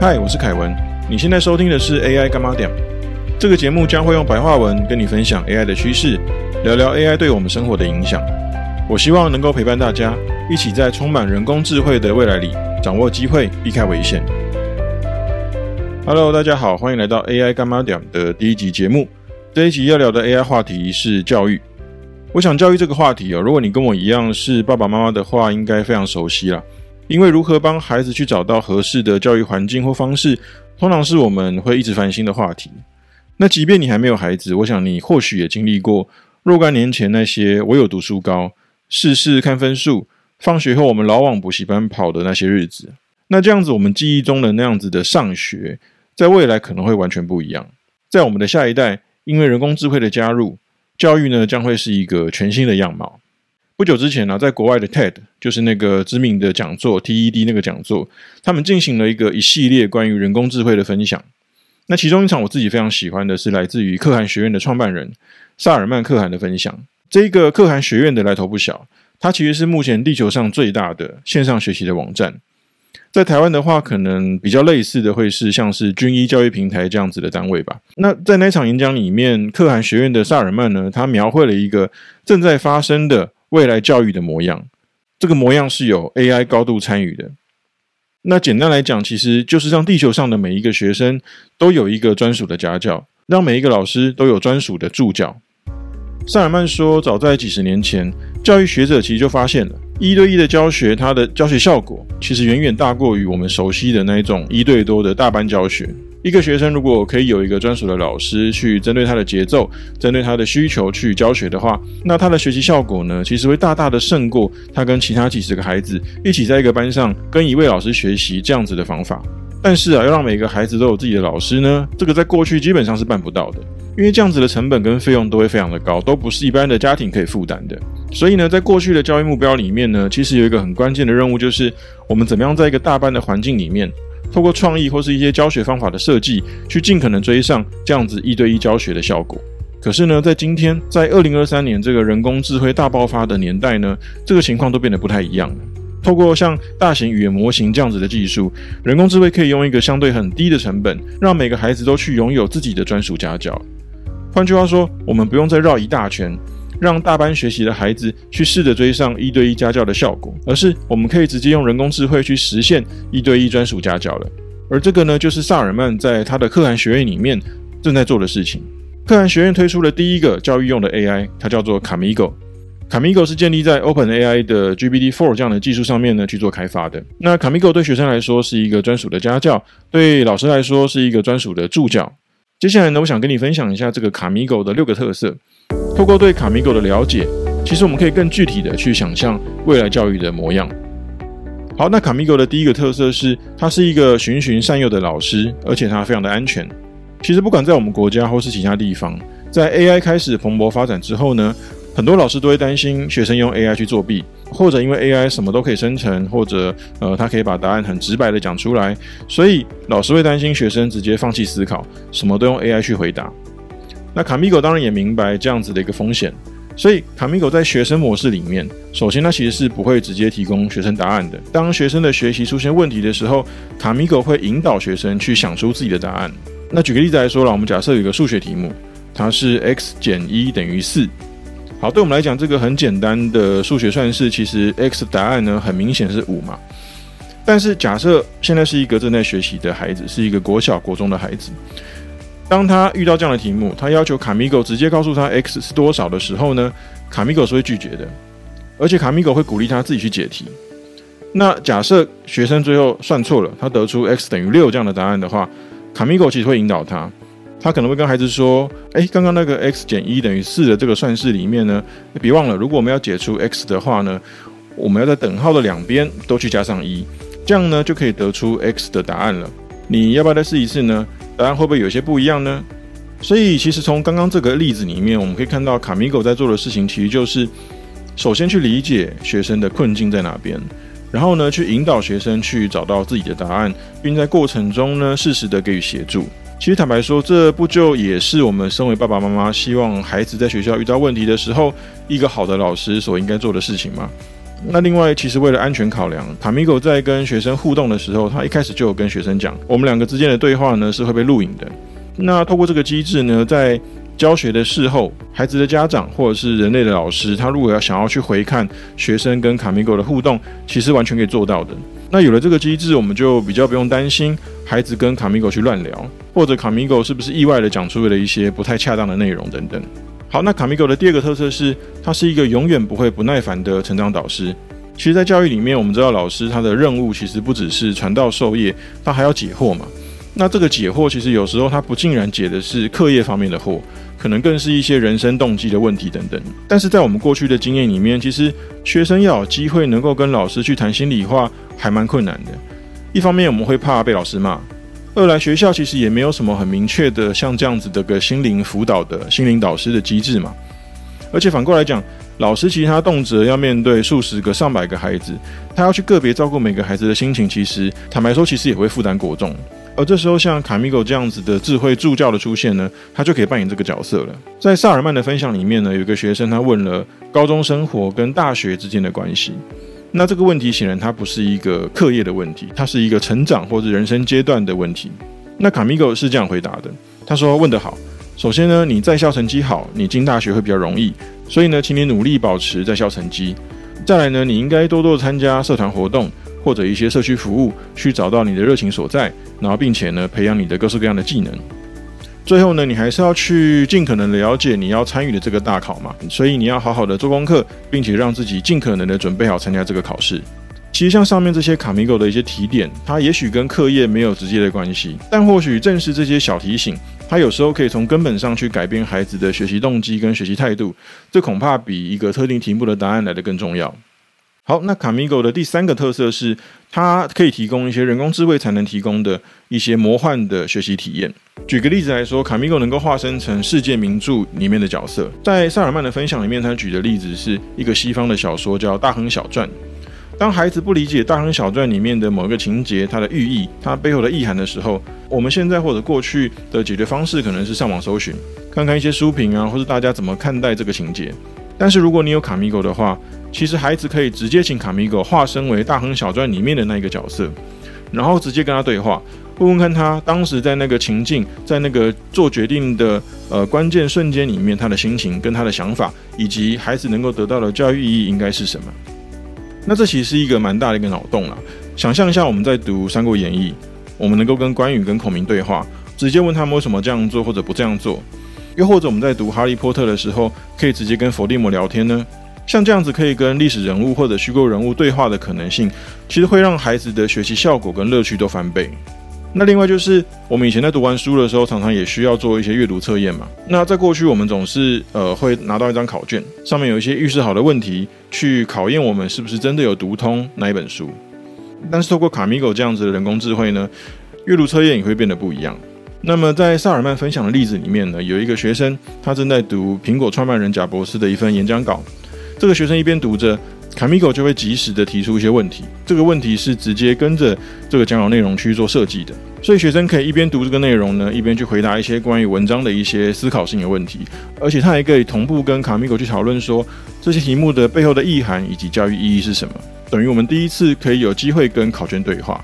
嗨，我是凯文。你现在收听的是 AI 干妈点。这个节目将会用白话文跟你分享 AI 的趋势，聊聊 AI 对我们生活的影响。我希望能够陪伴大家，一起在充满人工智慧的未来里，掌握机会，避开危险。Hello，大家好，欢迎来到 AI 干妈点的第一集节目。这一集要聊的 AI 话题是教育。我想教育这个话题哦，如果你跟我一样是爸爸妈妈的话，应该非常熟悉了。因为如何帮孩子去找到合适的教育环境或方式，通常是我们会一直烦心的话题。那即便你还没有孩子，我想你或许也经历过若干年前那些我有读书高，事事看分数，放学后我们老往补习班跑的那些日子。那这样子，我们记忆中的那样子的上学，在未来可能会完全不一样。在我们的下一代，因为人工智慧的加入。教育呢将会是一个全新的样貌。不久之前呢，在国外的 TED，就是那个知名的讲座 TED 那个讲座，他们进行了一个一系列关于人工智慧的分享。那其中一场我自己非常喜欢的是来自于可汗学院的创办人萨尔曼可汗的分享。这一个可汗学院的来头不小，它其实是目前地球上最大的线上学习的网站。在台湾的话，可能比较类似的会是像是军医教育平台这样子的单位吧。那在那场演讲里面，可汗学院的萨尔曼呢，他描绘了一个正在发生的未来教育的模样。这个模样是有 AI 高度参与的。那简单来讲，其实就是让地球上的每一个学生都有一个专属的家教，让每一个老师都有专属的助教。萨尔曼说，早在几十年前，教育学者其实就发现了。一对一的教学，它的教学效果其实远远大过于我们熟悉的那一种一对多的大班教学。一个学生如果可以有一个专属的老师去针对他的节奏、针对他的需求去教学的话，那他的学习效果呢，其实会大大的胜过他跟其他几十个孩子一起在一个班上跟一位老师学习这样子的方法。但是啊，要让每个孩子都有自己的老师呢，这个在过去基本上是办不到的。因为这样子的成本跟费用都会非常的高，都不是一般的家庭可以负担的。所以呢，在过去的教育目标里面呢，其实有一个很关键的任务，就是我们怎么样在一个大班的环境里面，透过创意或是一些教学方法的设计，去尽可能追上这样子一对一教学的效果。可是呢，在今天，在二零二三年这个人工智慧大爆发的年代呢，这个情况都变得不太一样了。透过像大型语言模型这样子的技术，人工智慧可以用一个相对很低的成本，让每个孩子都去拥有自己的专属家教。换句话说，我们不用再绕一大圈，让大班学习的孩子去试着追上一对一家教的效果，而是我们可以直接用人工智慧去实现一对一专属家教了。而这个呢，就是萨尔曼在他的可汗学院里面正在做的事情。可汗学院推出了第一个教育用的 AI，它叫做 Camigo。Camigo 是建立在 OpenAI 的 GPT-4 这样的技术上面呢去做开发的。那 Camigo 对学生来说是一个专属的家教，对老师来说是一个专属的助教。接下来呢，我想跟你分享一下这个卡米狗的六个特色。透过对卡米狗的了解，其实我们可以更具体的去想象未来教育的模样。好，那卡米狗的第一个特色是，它是一个循循善诱的老师，而且它非常的安全。其实不管在我们国家或是其他地方，在 AI 开始蓬勃发展之后呢。很多老师都会担心学生用 AI 去作弊，或者因为 AI 什么都可以生成，或者呃，他可以把答案很直白的讲出来，所以老师会担心学生直接放弃思考，什么都用 AI 去回答。那卡米狗当然也明白这样子的一个风险，所以卡米狗在学生模式里面，首先它其实是不会直接提供学生答案的。当学生的学习出现问题的时候，卡米狗会引导学生去想出自己的答案。那举个例子来说了，我们假设有一个数学题目，它是 x 减一等于四。好，对我们来讲，这个很简单的数学算式，其实 x 的答案呢，很明显是五嘛。但是假设现在是一个正在学习的孩子，是一个国小、国中的孩子，当他遇到这样的题目，他要求卡米狗直接告诉他 x 是多少的时候呢，卡米狗是会拒绝的，而且卡米狗会鼓励他自己去解题。那假设学生最后算错了，他得出 x 等于六这样的答案的话，卡米狗其实会引导他。他可能会跟孩子说：“哎，刚刚那个 x 减一等于四的这个算式里面呢，别忘了，如果我们要解出 x 的话呢，我们要在等号的两边都去加上一，这样呢就可以得出 x 的答案了。你要不要再试一次呢？答案会不会有些不一样呢？所以，其实从刚刚这个例子里面，我们可以看到卡米狗在做的事情，其实就是首先去理解学生的困境在哪边，然后呢，去引导学生去找到自己的答案，并在过程中呢，适时的给予协助。”其实坦白说，这不就也是我们身为爸爸妈妈希望孩子在学校遇到问题的时候，一个好的老师所应该做的事情吗？那另外，其实为了安全考量，卡米狗在跟学生互动的时候，他一开始就有跟学生讲，我们两个之间的对话呢是会被录影的。那透过这个机制呢，在教学的事后，孩子的家长或者是人类的老师，他如果要想要去回看学生跟卡米狗的互动，其实完全可以做到的。那有了这个机制，我们就比较不用担心孩子跟卡米狗去乱聊，或者卡米狗是不是意外的讲出了一些不太恰当的内容等等。好，那卡米狗的第二个特色是，它是一个永远不会不耐烦的成长导师。其实，在教育里面，我们知道老师他的任务其实不只是传道授业，他还要解惑嘛。那这个解惑，其实有时候他不尽然解的是课业方面的惑，可能更是一些人生动机的问题等等。但是在我们过去的经验里面，其实学生要有机会能够跟老师去谈心里话，还蛮困难的。一方面，我们会怕被老师骂。二来，学校其实也没有什么很明确的像这样子的个心灵辅导的心灵导师的机制嘛。而且反过来讲，老师其实他动辄要面对数十个、上百个孩子，他要去个别照顾每个孩子的心情，其实坦白说，其实也会负担过重。而这时候，像卡米狗这样子的智慧助教的出现呢，他就可以扮演这个角色了。在萨尔曼的分享里面呢，有一个学生他问了高中生活跟大学之间的关系。那这个问题显然它不是一个课业的问题，它是一个成长或者人生阶段的问题。那卡米狗是这样回答的：他说，问得好。首先呢，你在校成绩好，你进大学会比较容易。所以呢，请你努力保持在校成绩。再来呢，你应该多多参加社团活动或者一些社区服务，去找到你的热情所在，然后并且呢，培养你的各式各样的技能。最后呢，你还是要去尽可能了解你要参与的这个大考嘛，所以你要好好的做功课，并且让自己尽可能的准备好参加这个考试。其实像上面这些卡米狗的一些提点，它也许跟课业没有直接的关系，但或许正是这些小提醒，它有时候可以从根本上去改变孩子的学习动机跟学习态度。这恐怕比一个特定题目的答案来得更重要。好，那卡米狗的第三个特色是，它可以提供一些人工智慧才能提供的一些魔幻的学习体验。举个例子来说，卡米狗能够化身成世界名著里面的角色。在萨尔曼的分享里面，他举的例子是一个西方的小说叫《大亨小传》。当孩子不理解《大亨小传》里面的某个情节，它的寓意，它背后的意涵的时候，我们现在或者过去的解决方式可能是上网搜寻，看看一些书评啊，或者大家怎么看待这个情节。但是如果你有卡米狗的话，其实孩子可以直接请卡米狗化身为《大亨小传》里面的那一个角色，然后直接跟他对话，问问看他当时在那个情境，在那个做决定的呃关键瞬间里面，他的心情跟他的想法，以及孩子能够得到的教育意义应该是什么。那这其实是一个蛮大的一个脑洞了。想象一下，我们在读《三国演义》，我们能够跟关羽跟孔明对话，直接问他们为什么这样做或者不这样做；又或者我们在读《哈利波特》的时候，可以直接跟伏地魔聊天呢。像这样子可以跟历史人物或者虚构人物对话的可能性，其实会让孩子的学习效果跟乐趣都翻倍。那另外就是我们以前在读完书的时候，常常也需要做一些阅读测验嘛。那在过去我们总是呃会拿到一张考卷，上面有一些预示好的问题，去考验我们是不是真的有读通那一本书。但是透过卡米狗这样子的人工智慧呢，阅读测验也会变得不一样。那么在萨尔曼分享的例子里面呢，有一个学生他正在读苹果创办人贾博士的一份演讲稿。这个学生一边读着，卡米狗就会及时的提出一些问题。这个问题是直接跟着这个讲稿内容去做设计的，所以学生可以一边读这个内容呢，一边去回答一些关于文章的一些思考性的问题。而且他还可以同步跟卡米狗去讨论说这些题目的背后的意涵以及教育意义是什么。等于我们第一次可以有机会跟考卷对话。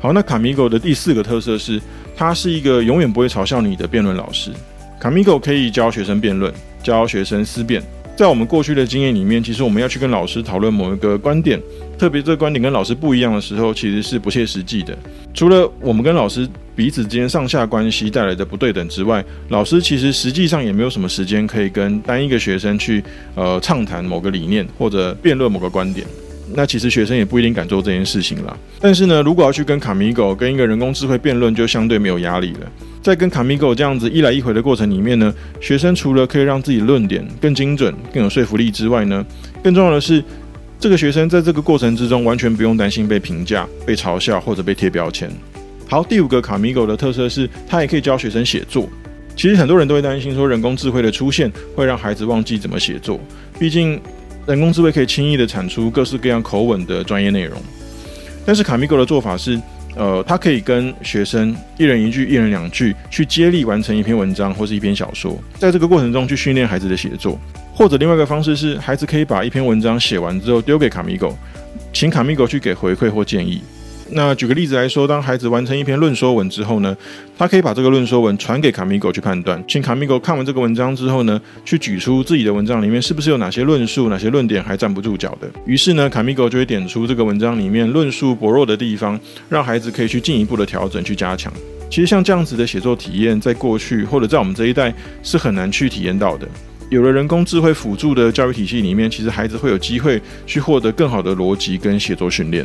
好，那卡米狗的第四个特色是，他是一个永远不会嘲笑你的辩论老师。卡米狗可以教学生辩论，教学生思辨。在我们过去的经验里面，其实我们要去跟老师讨论某一个观点，特别这个观点跟老师不一样的时候，其实是不切实际的。除了我们跟老师彼此之间上下关系带来的不对等之外，老师其实实际上也没有什么时间可以跟单一个学生去呃畅谈某个理念或者辩论某个观点。那其实学生也不一定敢做这件事情啦。但是呢，如果要去跟卡米狗跟一个人工智慧辩论，就相对没有压力了。在跟卡米狗这样子一来一回的过程里面呢，学生除了可以让自己论点更精准、更有说服力之外呢，更重要的是，这个学生在这个过程之中完全不用担心被评价、被嘲笑或者被贴标签。好，第五个卡米狗的特色是，它也可以教学生写作。其实很多人都会担心说，人工智慧的出现会让孩子忘记怎么写作，毕竟。人工智慧可以轻易的产出各式各样口吻的专业内容，但是卡米狗的做法是，呃，它可以跟学生一人一句、一人两句去接力完成一篇文章或是一篇小说，在这个过程中去训练孩子的写作，或者另外一个方式是，孩子可以把一篇文章写完之后丢给卡米狗，请卡米狗去给回馈或建议。那举个例子来说，当孩子完成一篇论说文之后呢，他可以把这个论说文传给卡米狗去判断，请卡米狗看完这个文章之后呢，去举出自己的文章里面是不是有哪些论述、哪些论点还站不住脚的。于是呢，卡米狗就会点出这个文章里面论述薄弱的地方，让孩子可以去进一步的调整、去加强。其实像这样子的写作体验，在过去或者在我们这一代是很难去体验到的。有了人工智慧辅助的教育体系里面，其实孩子会有机会去获得更好的逻辑跟写作训练。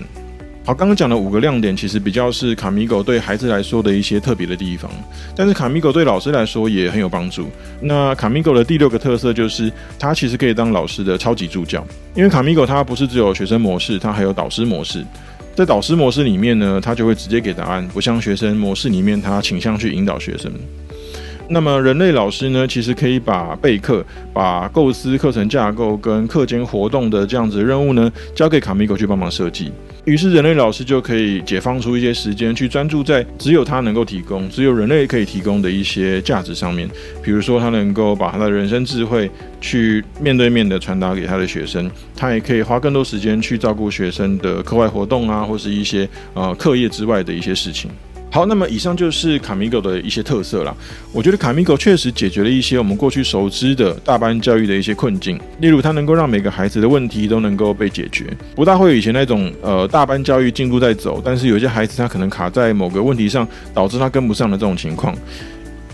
好，刚刚讲的五个亮点，其实比较是卡米狗对孩子来说的一些特别的地方，但是卡米狗对老师来说也很有帮助。那卡米狗的第六个特色就是，它其实可以当老师的超级助教，因为卡米狗它不是只有学生模式，它还有导师模式。在导师模式里面呢，它就会直接给答案，不像学生模式里面，它倾向去引导学生。那么人类老师呢，其实可以把备课、把构思课程架构跟课间活动的这样子任务呢，交给卡米狗去帮忙设计。于是人类老师就可以解放出一些时间，去专注在只有他能够提供、只有人类可以提供的一些价值上面。比如说，他能够把他的人生智慧去面对面的传达给他的学生，他也可以花更多时间去照顾学生的课外活动啊，或是一些呃课业之外的一些事情。好，那么以上就是卡米狗的一些特色啦。我觉得卡米狗确实解决了一些我们过去熟知的大班教育的一些困境，例如它能够让每个孩子的问题都能够被解决，不大会有以前那种呃大班教育进度在走，但是有些孩子他可能卡在某个问题上，导致他跟不上的这种情况。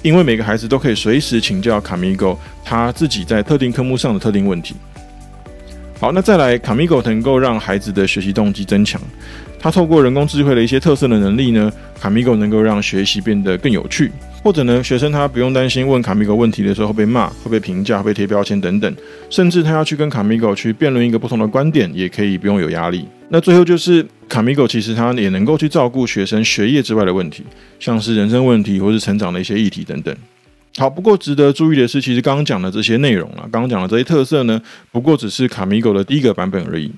因为每个孩子都可以随时请教卡米狗他自己在特定科目上的特定问题。好，那再来，卡米狗能够让孩子的学习动机增强。它透过人工智慧的一些特色的能力呢，卡米狗能够让学习变得更有趣，或者呢，学生他不用担心问卡米狗问题的时候会被骂、会被评价、会被贴标签等等，甚至他要去跟卡米狗去辩论一个不同的观点，也可以不用有压力。那最后就是卡米狗其实它也能够去照顾学生学业之外的问题，像是人生问题或是成长的一些议题等等。好，不过值得注意的是，其实刚刚讲的这些内容啊，刚刚讲的这些特色呢，不过只是卡米狗的第一个版本而已。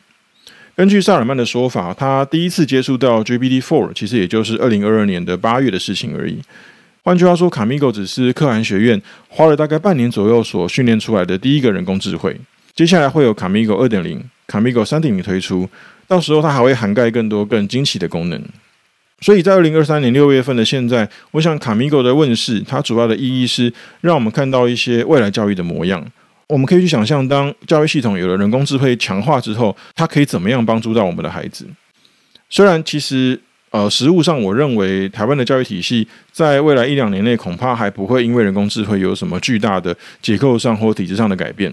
根据萨尔曼的说法，他第一次接触到 GPT-4，其实也就是二零二二年的八月的事情而已。换句话说，卡米狗只是可汗学院花了大概半年左右所训练出来的第一个人工智慧。接下来会有卡米狗二点零、卡米狗三点零推出，到时候它还会涵盖更多更惊奇的功能。所以在二零二三年六月份的现在，我想卡米狗的问世，它主要的意义是让我们看到一些未来教育的模样。我们可以去想象，当教育系统有了人工智慧强化之后，它可以怎么样帮助到我们的孩子？虽然其实，呃，实物上，我认为台湾的教育体系在未来一两年内恐怕还不会因为人工智慧有什么巨大的结构上或体制上的改变，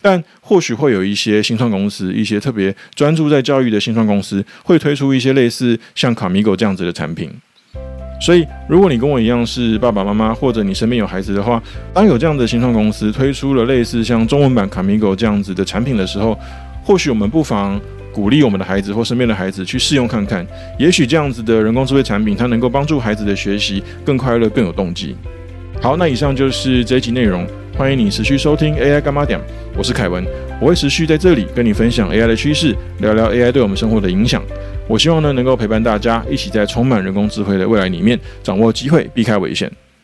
但或许会有一些新创公司，一些特别专注在教育的新创公司，会推出一些类似像卡米狗这样子的产品。所以，如果你跟我一样是爸爸妈妈，或者你身边有孩子的话，当有这样的新创公司推出了类似像中文版卡米狗这样子的产品的时候，或许我们不妨鼓励我们的孩子或身边的孩子去试用看看。也许这样子的人工智慧产品，它能够帮助孩子的学习更快乐、更有动机。好，那以上就是这一集内容，欢迎你持续收听 AI 干妈点，我是凯文，我会持续在这里跟你分享 AI 的趋势，聊聊 AI 对我们生活的影响。我希望呢，能够陪伴大家一起在充满人工智慧的未来里面，掌握机会，避开危险。